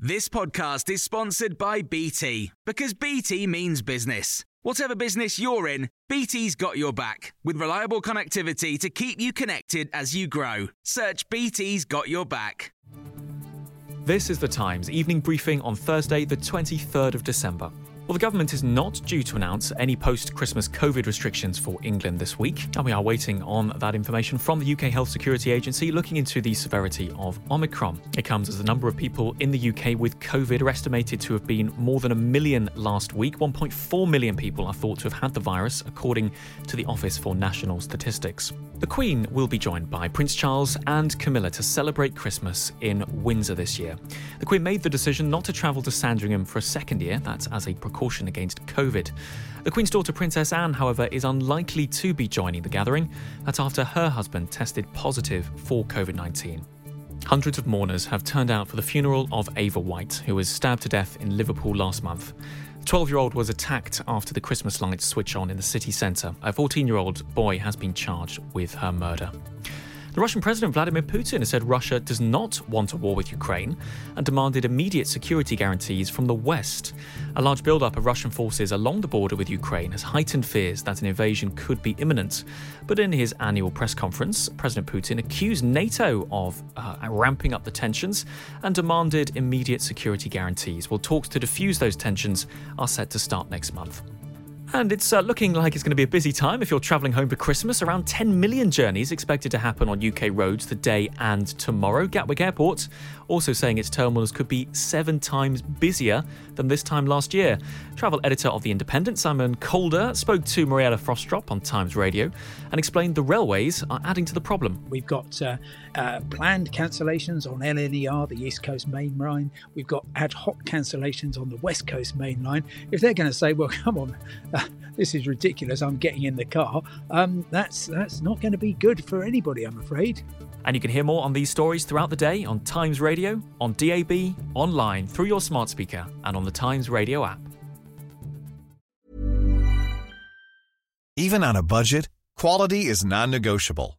This podcast is sponsored by BT because BT means business. Whatever business you're in, BT's got your back with reliable connectivity to keep you connected as you grow. Search BT's got your back. This is the Times evening briefing on Thursday, the 23rd of December. Well, the government is not due to announce any post Christmas COVID restrictions for England this week, and we are waiting on that information from the UK Health Security Agency looking into the severity of Omicron. It comes as the number of people in the UK with COVID are estimated to have been more than a million last week. 1.4 million people are thought to have had the virus, according to the Office for National Statistics. The Queen will be joined by Prince Charles and Camilla to celebrate Christmas in Windsor this year. The Queen made the decision not to travel to Sandringham for a second year, that's as a precaution against COVID. The Queen's daughter, Princess Anne, however, is unlikely to be joining the gathering. That's after her husband tested positive for COVID 19. Hundreds of mourners have turned out for the funeral of Ava White, who was stabbed to death in Liverpool last month. The 12 year old was attacked after the Christmas lights switch on in the city centre. A 14 year old boy has been charged with her murder. The Russian President Vladimir Putin has said Russia does not want a war with Ukraine and demanded immediate security guarantees from the West. A large buildup of Russian forces along the border with Ukraine has heightened fears that an invasion could be imminent. But in his annual press conference, President Putin accused NATO of uh, ramping up the tensions and demanded immediate security guarantees. Well, talks to defuse those tensions are set to start next month. And it's uh, looking like it's going to be a busy time if you're travelling home for Christmas. Around 10 million journeys expected to happen on UK roads today and tomorrow. Gatwick Airport also saying its terminals could be seven times busier than this time last year. Travel editor of The Independent, Simon Calder, spoke to Mariella Frostrup on Times Radio and explained the railways are adding to the problem. We've got uh, uh, planned cancellations on LNER, the East Coast Main Line. We've got ad hoc cancellations on the West Coast Main Line. If they're going to say, well, come on, this is ridiculous, I'm getting in the car, um, that's, that's not going to be good for anybody, I'm afraid. And you can hear more on these stories throughout the day on Times Radio, on DAB, online, through your smart speaker, and on the Times Radio app. Even on a budget, quality is non negotiable.